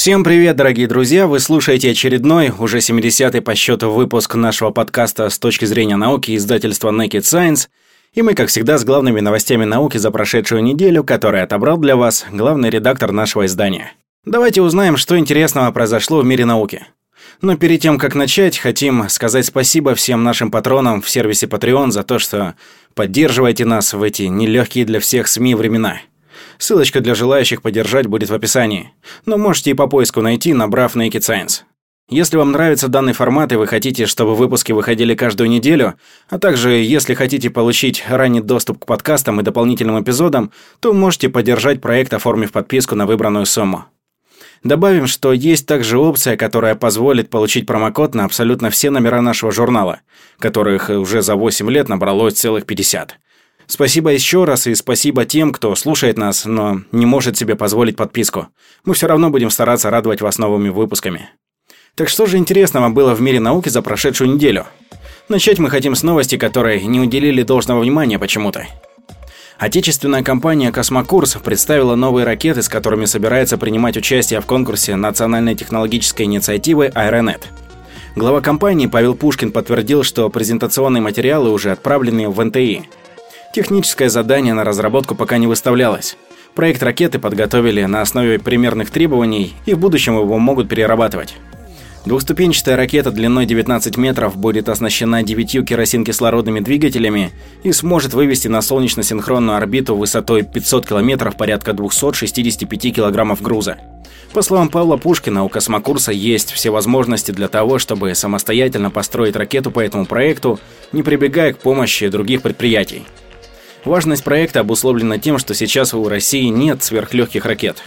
Всем привет, дорогие друзья! Вы слушаете очередной, уже 70-й по счету выпуск нашего подкаста с точки зрения науки издательства Naked Science. И мы, как всегда, с главными новостями науки за прошедшую неделю, которые отобрал для вас главный редактор нашего издания. Давайте узнаем, что интересного произошло в мире науки. Но перед тем, как начать, хотим сказать спасибо всем нашим патронам в сервисе Patreon за то, что поддерживаете нас в эти нелегкие для всех СМИ времена. Ссылочка для желающих поддержать будет в описании. Но можете и по поиску найти, набрав Naked Science. Если вам нравится данный формат и вы хотите, чтобы выпуски выходили каждую неделю, а также если хотите получить ранний доступ к подкастам и дополнительным эпизодам, то можете поддержать проект, оформив подписку на выбранную сумму. Добавим, что есть также опция, которая позволит получить промокод на абсолютно все номера нашего журнала, которых уже за 8 лет набралось целых 50. Спасибо еще раз и спасибо тем, кто слушает нас, но не может себе позволить подписку. Мы все равно будем стараться радовать вас новыми выпусками. Так что же интересного было в мире науки за прошедшую неделю? Начать мы хотим с новости, которой не уделили должного внимания почему-то. Отечественная компания «Космокурс» представила новые ракеты, с которыми собирается принимать участие в конкурсе национальной технологической инициативы «Аэронет». Глава компании Павел Пушкин подтвердил, что презентационные материалы уже отправлены в НТИ – Техническое задание на разработку пока не выставлялось. Проект ракеты подготовили на основе примерных требований, и в будущем его могут перерабатывать. Двухступенчатая ракета длиной 19 метров будет оснащена девятью керосин-кислородными двигателями и сможет вывести на солнечно-синхронную орбиту высотой 500 километров порядка 265 килограммов груза. По словам Павла Пушкина, у космокурса есть все возможности для того, чтобы самостоятельно построить ракету по этому проекту, не прибегая к помощи других предприятий. Важность проекта обусловлена тем, что сейчас у России нет сверхлегких ракет.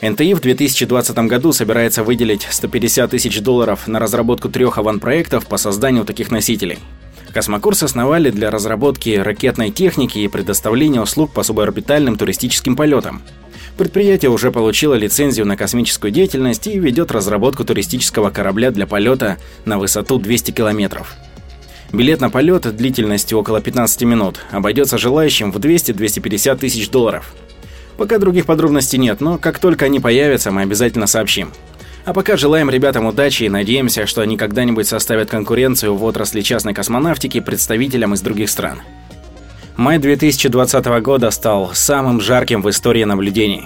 НТИ в 2020 году собирается выделить 150 тысяч долларов на разработку трех аванпроектов по созданию таких носителей. Космокурс основали для разработки ракетной техники и предоставления услуг по суборбитальным туристическим полетам. Предприятие уже получило лицензию на космическую деятельность и ведет разработку туристического корабля для полета на высоту 200 километров. Билет на полет длительностью около 15 минут обойдется желающим в 200-250 тысяч долларов. Пока других подробностей нет, но как только они появятся, мы обязательно сообщим. А пока желаем ребятам удачи и надеемся, что они когда-нибудь составят конкуренцию в отрасли частной космонавтики представителям из других стран. Май 2020 года стал самым жарким в истории наблюдений.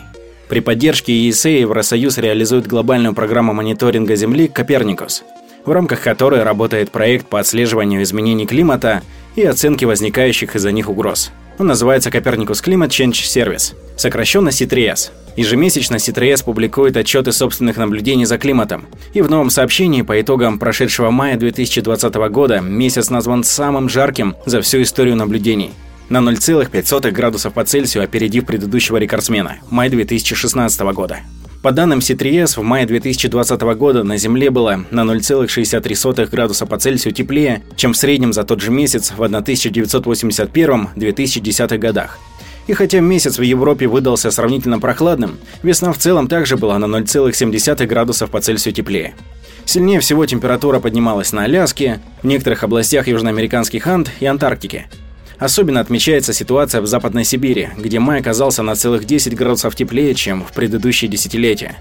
При поддержке ЕСА Евросоюз реализует глобальную программу мониторинга Земли «Коперникус», в рамках которой работает проект по отслеживанию изменений климата и оценке возникающих из-за них угроз. Он называется Copernicus Climate Change Service, сокращенно C3S. Ежемесячно C3S публикует отчеты собственных наблюдений за климатом. И в новом сообщении по итогам прошедшего мая 2020 года месяц назван самым жарким за всю историю наблюдений на 0,5 градусов по Цельсию, опередив предыдущего рекордсмена – май 2016 года. По данным C3S, в мае 2020 года на Земле было на 0,63 градуса по Цельсию теплее, чем в среднем за тот же месяц в 1981-2010 годах. И хотя месяц в Европе выдался сравнительно прохладным, весна в целом также была на 0,7 градусов по Цельсию теплее. Сильнее всего температура поднималась на Аляске, в некоторых областях южноамериканских Анд и Антарктике – Особенно отмечается ситуация в Западной Сибири, где май оказался на целых 10 градусов теплее, чем в предыдущие десятилетия.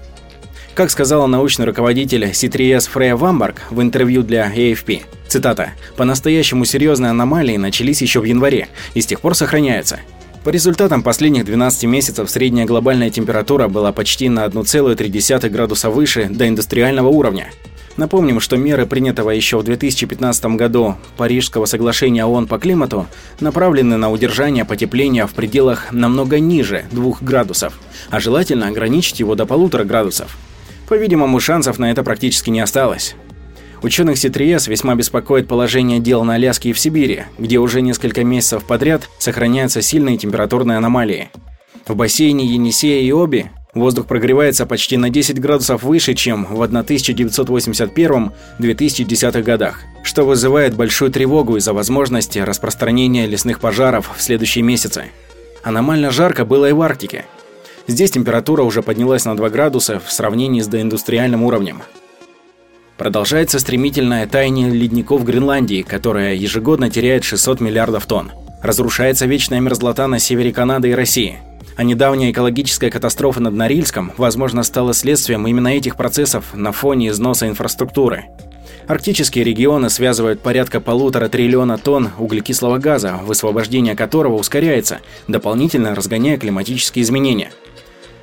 Как сказала научный руководитель C3S Фрея Вамбарг в интервью для AFP, цитата, «По-настоящему серьезные аномалии начались еще в январе и с тех пор сохраняются. По результатам последних 12 месяцев средняя глобальная температура была почти на 1,3 градуса выше до индустриального уровня, Напомним, что меры принятого еще в 2015 году Парижского соглашения ООН по климату направлены на удержание потепления в пределах намного ниже 2 градусов, а желательно ограничить его до полутора градусов. По-видимому, шансов на это практически не осталось. Ученых C3S весьма беспокоит положение дел на Аляске и в Сибири, где уже несколько месяцев подряд сохраняются сильные температурные аномалии. В бассейне Енисея и Оби Воздух прогревается почти на 10 градусов выше, чем в 1981-2010 годах, что вызывает большую тревогу из-за возможности распространения лесных пожаров в следующие месяцы. Аномально жарко было и в Арктике. Здесь температура уже поднялась на 2 градуса в сравнении с доиндустриальным уровнем. Продолжается стремительное таяние ледников Гренландии, которое ежегодно теряет 600 миллиардов тонн. Разрушается вечная мерзлота на севере Канады и России. А недавняя экологическая катастрофа над Норильском, возможно, стала следствием именно этих процессов на фоне износа инфраструктуры. Арктические регионы связывают порядка полутора триллиона тонн углекислого газа, высвобождение которого ускоряется, дополнительно разгоняя климатические изменения.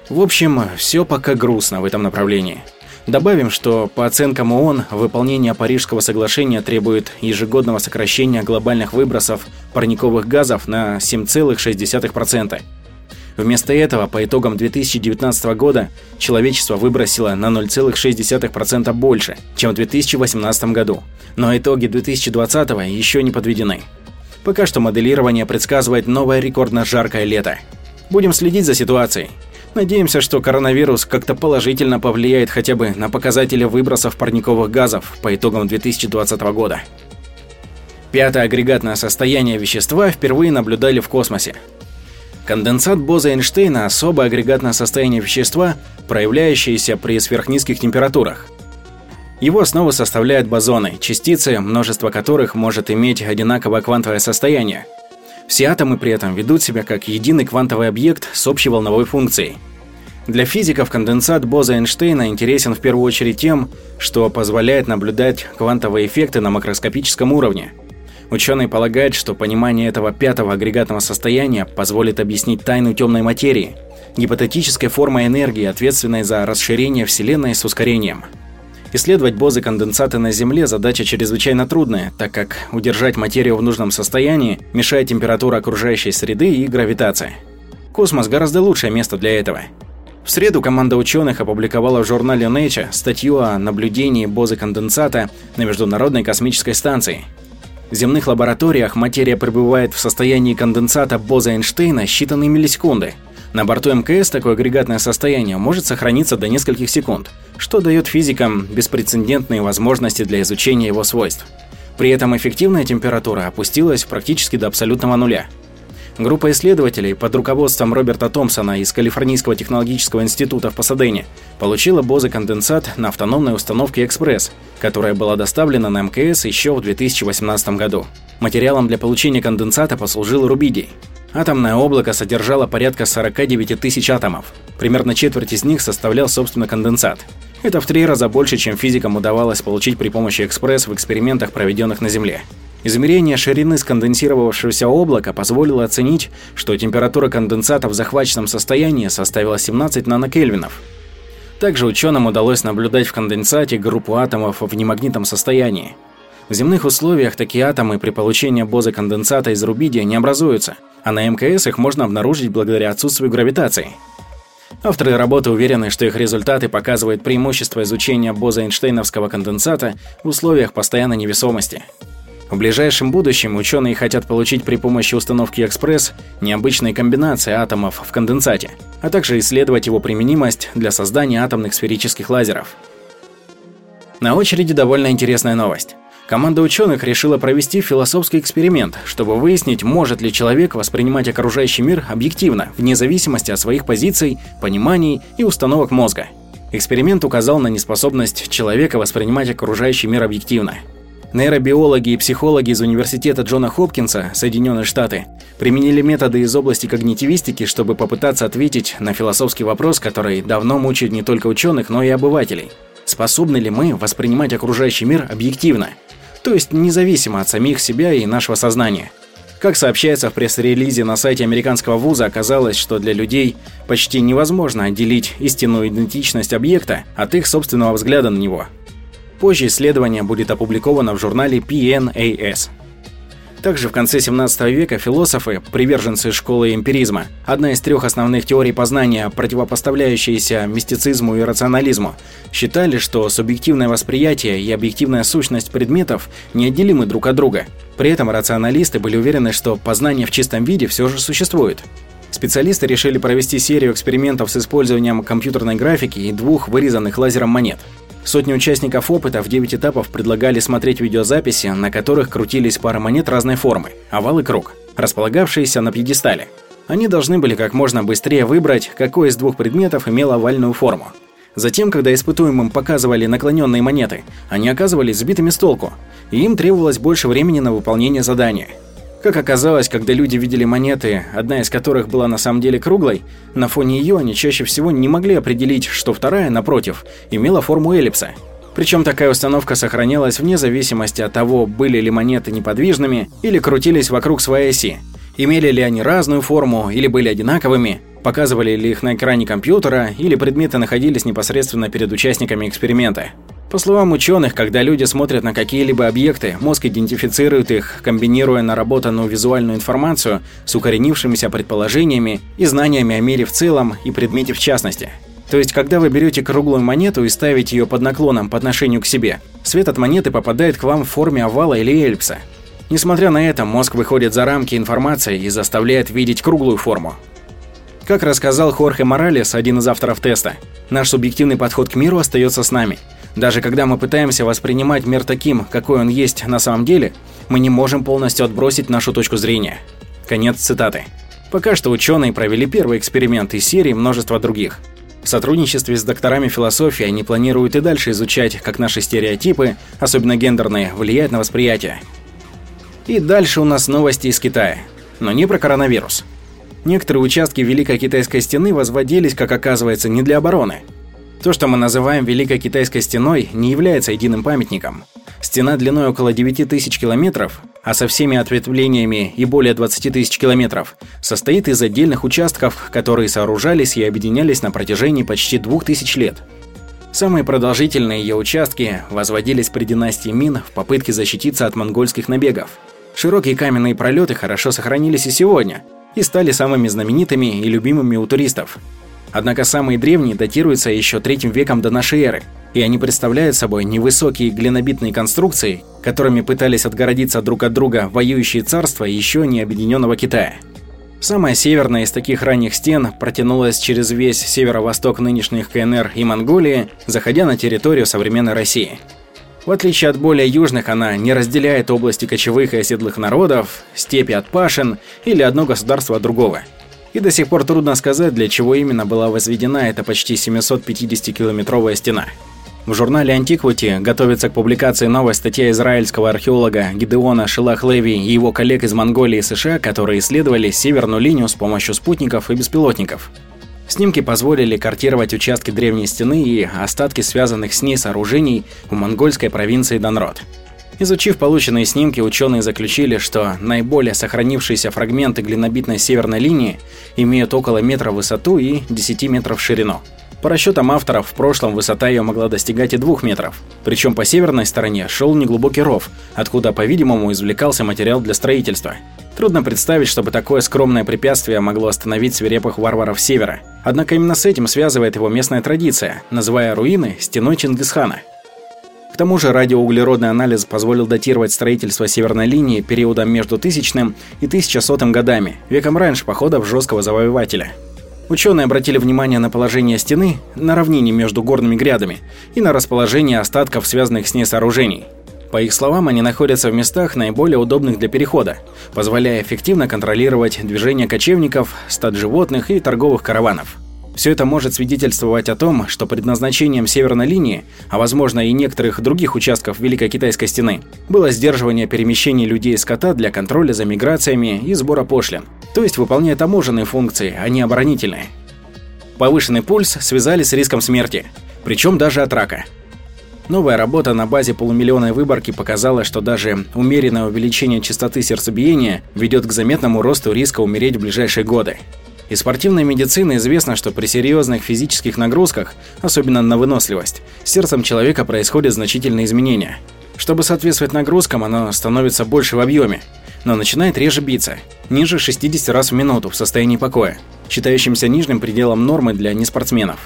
В общем, все пока грустно в этом направлении. Добавим, что по оценкам ООН, выполнение Парижского соглашения требует ежегодного сокращения глобальных выбросов парниковых газов на 7,6%. Вместо этого, по итогам 2019 года, человечество выбросило на 0,6% больше, чем в 2018 году. Но итоги 2020 еще не подведены. Пока что моделирование предсказывает новое рекордно жаркое лето. Будем следить за ситуацией. Надеемся, что коронавирус как-то положительно повлияет хотя бы на показатели выбросов парниковых газов по итогам 2020 года. Пятое агрегатное состояние вещества впервые наблюдали в космосе. Конденсат Боза-Эйнштейна – особое агрегатное состояние вещества, проявляющееся при сверхнизких температурах. Его основу составляют бозоны, частицы, множество которых может иметь одинаковое квантовое состояние – все атомы при этом ведут себя как единый квантовый объект с общей волновой функцией. Для физиков конденсат Боза-Эйнштейна интересен в первую очередь тем, что позволяет наблюдать квантовые эффекты на макроскопическом уровне. Ученые полагают, что понимание этого пятого агрегатного состояния позволит объяснить тайну темной материи, гипотетической формы энергии, ответственной за расширение Вселенной с ускорением – Исследовать бозы-конденсаты на Земле задача чрезвычайно трудная, так как удержать материю в нужном состоянии мешает температура окружающей среды и гравитация. Космос гораздо лучшее место для этого. В среду команда ученых опубликовала в журнале Nature статью о наблюдении бозы-конденсата на Международной космической станции. В земных лабораториях материя пребывает в состоянии конденсата Боза-Эйнштейна считанные миллисекунды – на борту МКС такое агрегатное состояние может сохраниться до нескольких секунд, что дает физикам беспрецедентные возможности для изучения его свойств. При этом эффективная температура опустилась практически до абсолютного нуля. Группа исследователей под руководством Роберта Томпсона из Калифорнийского технологического института в Пасадене получила Боза-конденсат на автономной установке «Экспресс», которая была доставлена на МКС еще в 2018 году. Материалом для получения конденсата послужил рубидий. Атомное облако содержало порядка 49 тысяч атомов. Примерно четверть из них составлял, собственно, конденсат. Это в три раза больше, чем физикам удавалось получить при помощи экспресс в экспериментах, проведенных на Земле. Измерение ширины сконденсировавшегося облака позволило оценить, что температура конденсата в захваченном состоянии составила 17 нанокельвинов. Также ученым удалось наблюдать в конденсате группу атомов в немагнитном состоянии. В земных условиях такие атомы при получении бозы конденсата из рубидия не образуются, а на МКС их можно обнаружить благодаря отсутствию гравитации. Авторы работы уверены, что их результаты показывают преимущество изучения боза-эйнштейновского конденсата в условиях постоянной невесомости. В ближайшем будущем ученые хотят получить при помощи установки «Экспресс» необычные комбинации атомов в конденсате, а также исследовать его применимость для создания атомных сферических лазеров. На очереди довольно интересная новость. Команда ученых решила провести философский эксперимент, чтобы выяснить, может ли человек воспринимать окружающий мир объективно, вне зависимости от своих позиций, пониманий и установок мозга. Эксперимент указал на неспособность человека воспринимать окружающий мир объективно. Нейробиологи и психологи из Университета Джона Хопкинса, Соединенные Штаты, применили методы из области когнитивистики, чтобы попытаться ответить на философский вопрос, который давно мучает не только ученых, но и обывателей. Способны ли мы воспринимать окружающий мир объективно? То есть независимо от самих себя и нашего сознания. Как сообщается в пресс-релизе на сайте американского вуза, оказалось, что для людей почти невозможно отделить истинную идентичность объекта от их собственного взгляда на него. Позже исследование будет опубликовано в журнале PNAS. Также в конце 17 века философы, приверженцы школы эмпиризма, одна из трех основных теорий познания, противопоставляющиеся мистицизму и рационализму, считали, что субъективное восприятие и объективная сущность предметов неотделимы друг от друга. При этом рационалисты были уверены, что познание в чистом виде все же существует. Специалисты решили провести серию экспериментов с использованием компьютерной графики и двух вырезанных лазером монет. Сотни участников опыта в 9 этапов предлагали смотреть видеозаписи, на которых крутились пары монет разной формы – овал и круг, располагавшиеся на пьедестале. Они должны были как можно быстрее выбрать, какой из двух предметов имел овальную форму. Затем, когда испытуемым показывали наклоненные монеты, они оказывались сбитыми с толку, и им требовалось больше времени на выполнение задания. Как оказалось, когда люди видели монеты, одна из которых была на самом деле круглой, на фоне ее они чаще всего не могли определить, что вторая, напротив, имела форму эллипса. Причем такая установка сохранялась вне зависимости от того, были ли монеты неподвижными или крутились вокруг своей оси. Имели ли они разную форму или были одинаковыми, показывали ли их на экране компьютера или предметы находились непосредственно перед участниками эксперимента. По словам ученых, когда люди смотрят на какие-либо объекты, мозг идентифицирует их, комбинируя наработанную визуальную информацию с укоренившимися предположениями и знаниями о мире в целом и предмете в частности. То есть, когда вы берете круглую монету и ставите ее под наклоном по отношению к себе, свет от монеты попадает к вам в форме овала или эллипса. Несмотря на это, мозг выходит за рамки информации и заставляет видеть круглую форму. Как рассказал Хорхе Моралес, один из авторов теста, наш субъективный подход к миру остается с нами – даже когда мы пытаемся воспринимать мир таким, какой он есть на самом деле, мы не можем полностью отбросить нашу точку зрения. Конец цитаты. Пока что ученые провели первый эксперимент из серии множества других. В сотрудничестве с докторами философии они планируют и дальше изучать, как наши стереотипы, особенно гендерные, влияют на восприятие. И дальше у нас новости из Китая. Но не про коронавирус. Некоторые участки Великой Китайской стены возводились, как оказывается, не для обороны – то, что мы называем Великой Китайской стеной, не является единым памятником. Стена длиной около 9 тысяч километров, а со всеми ответвлениями и более 20 тысяч километров, состоит из отдельных участков, которые сооружались и объединялись на протяжении почти двух тысяч лет. Самые продолжительные ее участки возводились при династии Мин в попытке защититься от монгольских набегов. Широкие каменные пролеты хорошо сохранились и сегодня, и стали самыми знаменитыми и любимыми у туристов. Однако самые древние датируются еще третьим веком до нашей эры, и они представляют собой невысокие глинобитные конструкции, которыми пытались отгородиться друг от друга воюющие царства еще не объединенного Китая. Самая северная из таких ранних стен протянулась через весь северо-восток нынешних КНР и Монголии, заходя на территорию современной России. В отличие от более южных, она не разделяет области кочевых и оседлых народов, степи от пашин или одно государство от другого – и до сих пор трудно сказать, для чего именно была возведена эта почти 750-километровая стена. В журнале Antiquity готовится к публикации новая статья израильского археолога Гидеона Шилах-Леви и его коллег из Монголии и США, которые исследовали северную линию с помощью спутников и беспилотников. Снимки позволили картировать участки древней стены и остатки связанных с ней сооружений в монгольской провинции Данрод. Изучив полученные снимки, ученые заключили, что наиболее сохранившиеся фрагменты глинобитной северной линии имеют около метра в высоту и 10 метров в ширину. По расчетам авторов, в прошлом высота ее могла достигать и двух метров. Причем по северной стороне шел неглубокий ров, откуда, по-видимому, извлекался материал для строительства. Трудно представить, чтобы такое скромное препятствие могло остановить свирепых варваров севера. Однако именно с этим связывает его местная традиция, называя руины стеной Чингисхана – к тому же радиоуглеродный анализ позволил датировать строительство северной линии периодом между 1000 и 1100 годами, веком раньше походов жесткого завоевателя. Ученые обратили внимание на положение стены на равнине между горными грядами и на расположение остатков связанных с ней сооружений. По их словам, они находятся в местах наиболее удобных для перехода, позволяя эффективно контролировать движение кочевников, стад животных и торговых караванов. Все это может свидетельствовать о том, что предназначением Северной линии, а возможно и некоторых других участков Великой Китайской стены, было сдерживание перемещений людей и скота для контроля за миграциями и сбора пошлин, то есть выполняя таможенные функции, а не оборонительные. Повышенный пульс связали с риском смерти, причем даже от рака. Новая работа на базе полумиллионной выборки показала, что даже умеренное увеличение частоты сердцебиения ведет к заметному росту риска умереть в ближайшие годы. Из спортивной медицины известно, что при серьезных физических нагрузках, особенно на выносливость, с сердцем человека происходят значительные изменения. Чтобы соответствовать нагрузкам, оно становится больше в объеме, но начинает реже биться, ниже 60 раз в минуту в состоянии покоя, считающимся нижним пределом нормы для неспортсменов.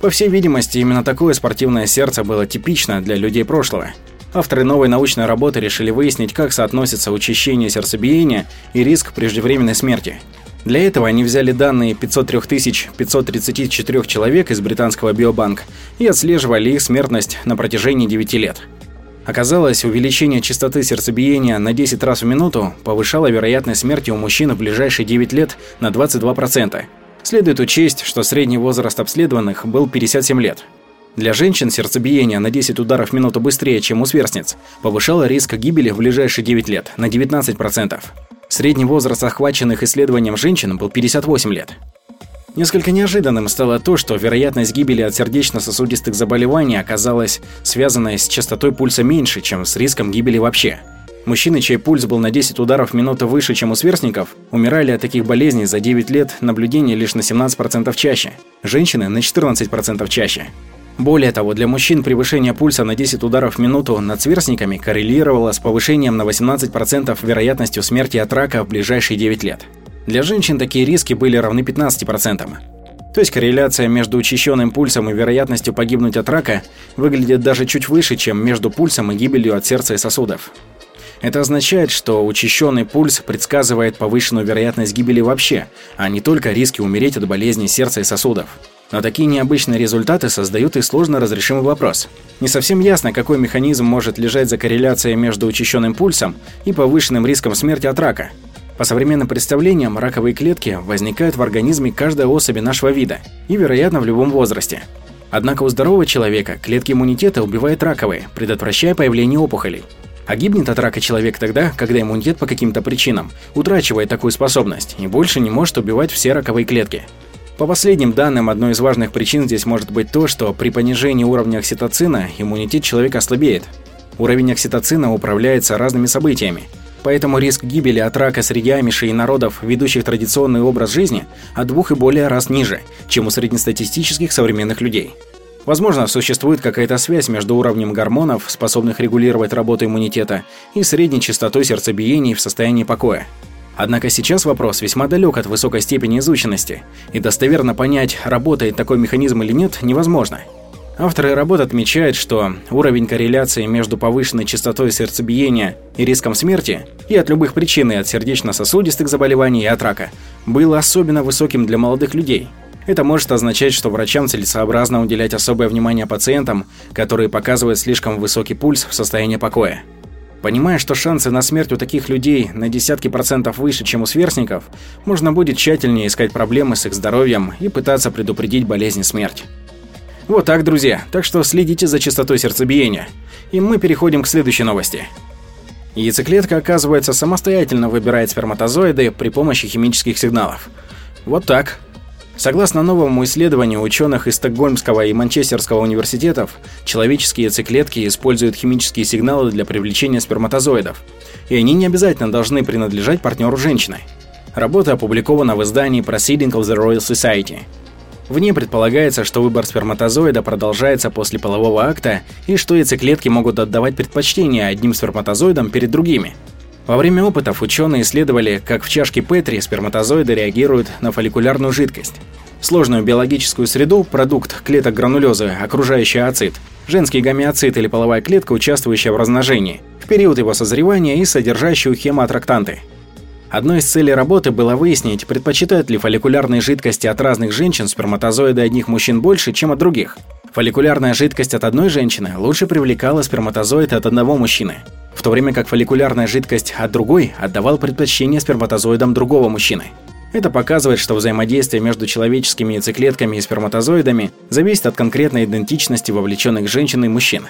По всей видимости, именно такое спортивное сердце было типично для людей прошлого. Авторы новой научной работы решили выяснить, как соотносится учащение сердцебиения и риск преждевременной смерти – для этого они взяли данные 503 534 человек из британского биобанка и отслеживали их смертность на протяжении 9 лет. Оказалось, увеличение частоты сердцебиения на 10 раз в минуту повышало вероятность смерти у мужчин в ближайшие 9 лет на 22%. Следует учесть, что средний возраст обследованных был 57 лет. Для женщин сердцебиение на 10 ударов в минуту быстрее, чем у сверстниц, повышало риск гибели в ближайшие 9 лет на 19%. Средний возраст охваченных исследованием женщин был 58 лет. Несколько неожиданным стало то, что вероятность гибели от сердечно-сосудистых заболеваний оказалась связанной с частотой пульса меньше, чем с риском гибели вообще. Мужчины, чей пульс был на 10 ударов в минуту выше, чем у сверстников, умирали от таких болезней за 9 лет наблюдения лишь на 17% чаще. Женщины – на 14% чаще. Более того, для мужчин превышение пульса на 10 ударов в минуту над сверстниками коррелировало с повышением на 18% вероятностью смерти от рака в ближайшие 9 лет. Для женщин такие риски были равны 15%. То есть корреляция между учащенным пульсом и вероятностью погибнуть от рака выглядит даже чуть выше, чем между пульсом и гибелью от сердца и сосудов. Это означает, что учащенный пульс предсказывает повышенную вероятность гибели вообще, а не только риски умереть от болезни сердца и сосудов. Но такие необычные результаты создают и сложно разрешимый вопрос. Не совсем ясно, какой механизм может лежать за корреляцией между учащенным пульсом и повышенным риском смерти от рака. По современным представлениям, раковые клетки возникают в организме каждой особи нашего вида и, вероятно, в любом возрасте. Однако у здорового человека клетки иммунитета убивают раковые, предотвращая появление опухолей. А гибнет от рака человек тогда, когда иммунитет по каким-то причинам утрачивает такую способность и больше не может убивать все раковые клетки. По последним данным, одной из важных причин здесь может быть то, что при понижении уровня окситоцина иммунитет человека ослабеет. Уровень окситоцина управляется разными событиями, Поэтому риск гибели от рака среди амишей и народов, ведущих традиционный образ жизни, от двух и более раз ниже, чем у среднестатистических современных людей. Возможно, существует какая-то связь между уровнем гормонов, способных регулировать работу иммунитета, и средней частотой сердцебиений в состоянии покоя. Однако сейчас вопрос весьма далек от высокой степени изученности, и достоверно понять, работает такой механизм или нет, невозможно – Авторы работы отмечают, что уровень корреляции между повышенной частотой сердцебиения и риском смерти и от любых причин и от сердечно-сосудистых заболеваний и от рака был особенно высоким для молодых людей. Это может означать, что врачам целесообразно уделять особое внимание пациентам, которые показывают слишком высокий пульс в состоянии покоя. Понимая, что шансы на смерть у таких людей на десятки процентов выше, чем у сверстников, можно будет тщательнее искать проблемы с их здоровьем и пытаться предупредить болезнь и смерть. Вот так, друзья. Так что следите за частотой сердцебиения. И мы переходим к следующей новости. Яйцеклетка, оказывается, самостоятельно выбирает сперматозоиды при помощи химических сигналов. Вот так. Согласно новому исследованию ученых из Стокгольмского и Манчестерского университетов, человеческие яйцеклетки используют химические сигналы для привлечения сперматозоидов. И они не обязательно должны принадлежать партнеру женщины. Работа опубликована в издании Proceeding of the Royal Society – в ней предполагается, что выбор сперматозоида продолжается после полового акта и что яйцеклетки могут отдавать предпочтение одним сперматозоидам перед другими. Во время опытов ученые исследовали, как в чашке Петри сперматозоиды реагируют на фолликулярную жидкость. Сложную биологическую среду, продукт клеток гранулезы, окружающий ацид, женский гамеоцит или половая клетка, участвующая в размножении, в период его созревания и содержащую хемоаттрактанты – Одной из целей работы было выяснить, предпочитают ли фолликулярные жидкости от разных женщин сперматозоиды одних мужчин больше, чем от других. Фолликулярная жидкость от одной женщины лучше привлекала сперматозоиды от одного мужчины, в то время как фолликулярная жидкость от другой отдавала предпочтение сперматозоидам другого мужчины. Это показывает, что взаимодействие между человеческими яйцеклетками и сперматозоидами зависит от конкретной идентичности вовлеченных женщин и мужчин.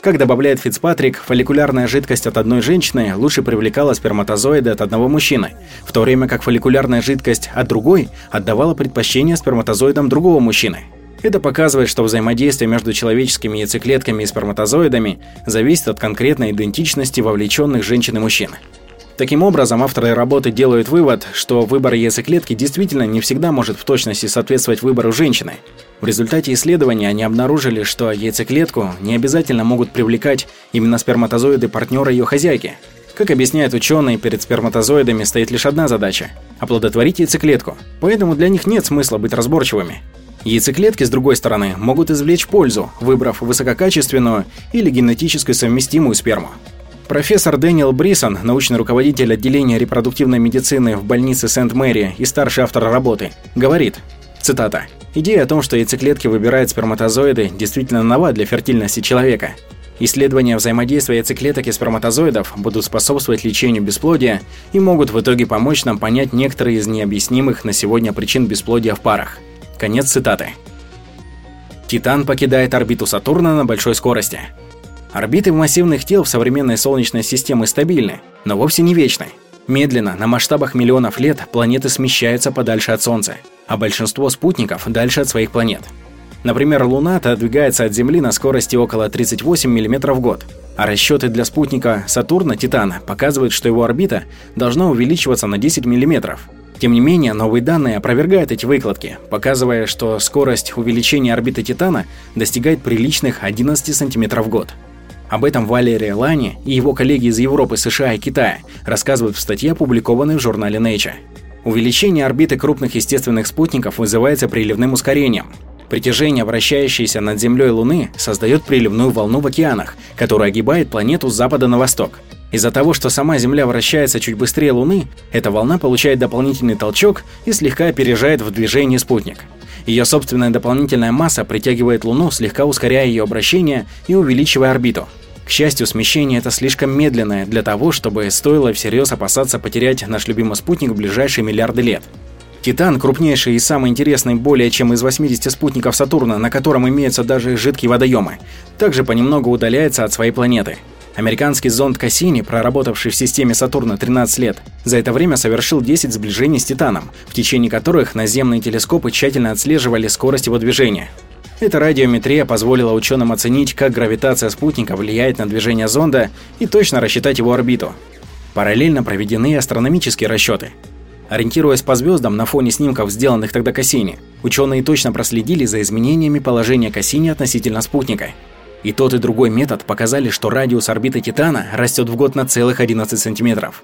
Как добавляет Фицпатрик, фолликулярная жидкость от одной женщины лучше привлекала сперматозоиды от одного мужчины, в то время как фолликулярная жидкость от другой отдавала предпочтение сперматозоидам другого мужчины. Это показывает, что взаимодействие между человеческими яйцеклетками и сперматозоидами зависит от конкретной идентичности вовлеченных женщин и мужчин. Таким образом, авторы работы делают вывод, что выбор яйцеклетки действительно не всегда может в точности соответствовать выбору женщины. В результате исследования они обнаружили, что яйцеклетку не обязательно могут привлекать именно сперматозоиды партнера ее хозяйки. Как объясняют ученые, перед сперматозоидами стоит лишь одна задача – оплодотворить яйцеклетку. Поэтому для них нет смысла быть разборчивыми. Яйцеклетки, с другой стороны, могут извлечь пользу, выбрав высококачественную или генетически совместимую сперму. Профессор Дэниел Брисон, научный руководитель отделения репродуктивной медицины в больнице Сент-Мэри и старший автор работы, говорит, цитата, «Идея о том, что яйцеклетки выбирают сперматозоиды, действительно нова для фертильности человека. Исследования взаимодействия яйцеклеток и сперматозоидов будут способствовать лечению бесплодия и могут в итоге помочь нам понять некоторые из необъяснимых на сегодня причин бесплодия в парах». Конец цитаты. Титан покидает орбиту Сатурна на большой скорости. Орбиты массивных тел в современной Солнечной системе стабильны, но вовсе не вечны. Медленно, на масштабах миллионов лет, планеты смещаются подальше от Солнца, а большинство спутников дальше от своих планет. Например, Луна отодвигается от Земли на скорости около 38 мм в год, а расчеты для спутника Сатурна Титана показывают, что его орбита должна увеличиваться на 10 мм. Тем не менее, новые данные опровергают эти выкладки, показывая, что скорость увеличения орбиты Титана достигает приличных 11 см в год. Об этом Валерия Лани и его коллеги из Европы, США и Китая рассказывают в статье, опубликованной в журнале Nature. Увеличение орбиты крупных естественных спутников вызывается приливным ускорением, Притяжение, вращающееся над Землей Луны, создает приливную волну в океанах, которая огибает планету с запада на восток. Из-за того, что сама Земля вращается чуть быстрее Луны, эта волна получает дополнительный толчок и слегка опережает в движении спутник. Ее собственная дополнительная масса притягивает Луну, слегка ускоряя ее обращение и увеличивая орбиту. К счастью, смещение это слишком медленное для того, чтобы стоило всерьез опасаться потерять наш любимый спутник в ближайшие миллиарды лет. Титан, крупнейший и самый интересный более чем из 80 спутников Сатурна, на котором имеются даже жидкие водоемы, также понемногу удаляется от своей планеты. Американский зонд Кассини, проработавший в системе Сатурна 13 лет, за это время совершил 10 сближений с Титаном, в течение которых наземные телескопы тщательно отслеживали скорость его движения. Эта радиометрия позволила ученым оценить, как гравитация спутника влияет на движение зонда и точно рассчитать его орбиту. Параллельно проведены астрономические расчеты. Ориентируясь по звездам на фоне снимков, сделанных тогда Кассини, ученые точно проследили за изменениями положения Кассини относительно спутника. И тот и другой метод показали, что радиус орбиты Титана растет в год на целых 11 сантиметров.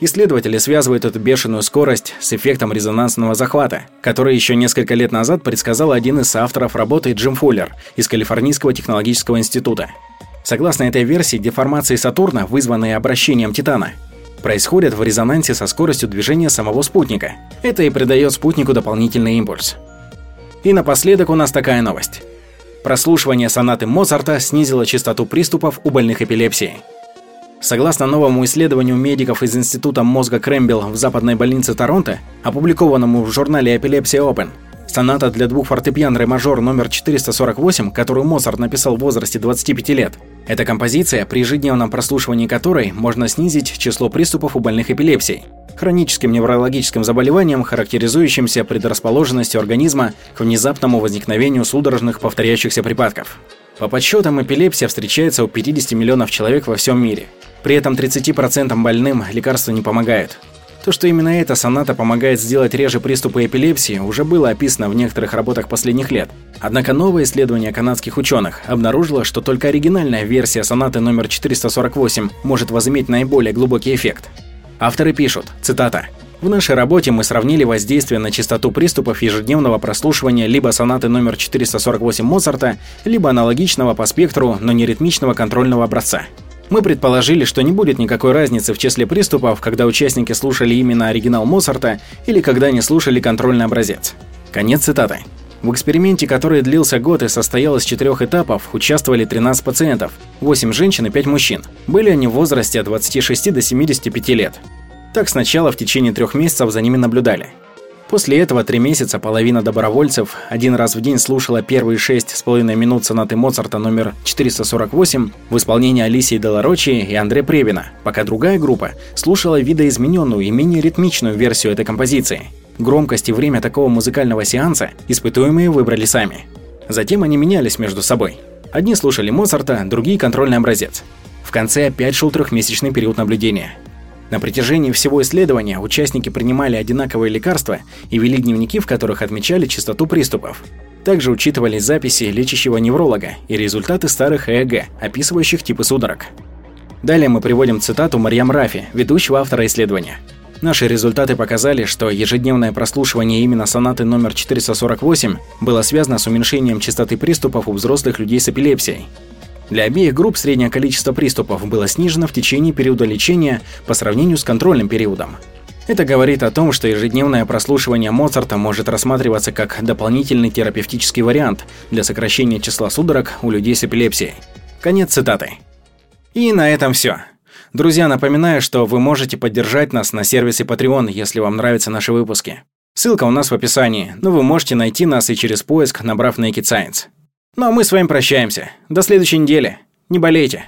Исследователи связывают эту бешеную скорость с эффектом резонансного захвата, который еще несколько лет назад предсказал один из авторов работы Джим Фуллер из Калифорнийского технологического института. Согласно этой версии, деформации Сатурна, вызванные обращением Титана, происходят в резонансе со скоростью движения самого спутника. Это и придает спутнику дополнительный импульс. И напоследок у нас такая новость. Прослушивание сонаты Моцарта снизило частоту приступов у больных эпилепсией. Согласно новому исследованию медиков из Института мозга Крэмбелл в западной больнице Торонто, опубликованному в журнале Epilepsy Open, Соната для двух фортепиан ре мажор номер 448, которую Моцарт написал в возрасте 25 лет. Эта композиция, при ежедневном прослушивании которой можно снизить число приступов у больных эпилепсией, хроническим неврологическим заболеванием, характеризующимся предрасположенностью организма к внезапному возникновению судорожных повторяющихся припадков. По подсчетам, эпилепсия встречается у 50 миллионов человек во всем мире. При этом 30% больным лекарства не помогают. То, что именно эта соната помогает сделать реже приступы эпилепсии, уже было описано в некоторых работах последних лет. Однако новое исследование канадских ученых обнаружило, что только оригинальная версия сонаты номер 448 может возыметь наиболее глубокий эффект. Авторы пишут, цитата, в нашей работе мы сравнили воздействие на частоту приступов ежедневного прослушивания либо сонаты номер 448 Моцарта, либо аналогичного по спектру, но не ритмичного контрольного образца. Мы предположили, что не будет никакой разницы в числе приступов, когда участники слушали именно оригинал Моцарта или когда не слушали контрольный образец. Конец цитаты. В эксперименте, который длился год и состоял из четырех этапов, участвовали 13 пациентов, 8 женщин и 5 мужчин. Были они в возрасте от 26 до 75 лет. Так сначала в течение трех месяцев за ними наблюдали. После этого три месяца половина добровольцев один раз в день слушала первые шесть с половиной минут сонаты Моцарта номер 448 в исполнении Алисии Деларочи и Андре Превина, пока другая группа слушала видоизмененную и менее ритмичную версию этой композиции. Громкость и время такого музыкального сеанса испытуемые выбрали сами. Затем они менялись между собой. Одни слушали Моцарта, другие – контрольный образец. В конце опять шел трехмесячный период наблюдения – на протяжении всего исследования участники принимали одинаковые лекарства и вели дневники, в которых отмечали частоту приступов. Также учитывались записи лечащего невролога и результаты старых ЭЭГ, описывающих типы судорог. Далее мы приводим цитату Марьям Рафи, ведущего автора исследования. Наши результаты показали, что ежедневное прослушивание именно сонаты номер 448 было связано с уменьшением частоты приступов у взрослых людей с эпилепсией. Для обеих групп среднее количество приступов было снижено в течение периода лечения по сравнению с контрольным периодом. Это говорит о том, что ежедневное прослушивание Моцарта может рассматриваться как дополнительный терапевтический вариант для сокращения числа судорог у людей с эпилепсией. Конец цитаты. И на этом все. Друзья, напоминаю, что вы можете поддержать нас на сервисе Patreon, если вам нравятся наши выпуски. Ссылка у нас в описании, но вы можете найти нас и через поиск, набрав Naked Science. Ну а мы с вами прощаемся. До следующей недели. Не болейте.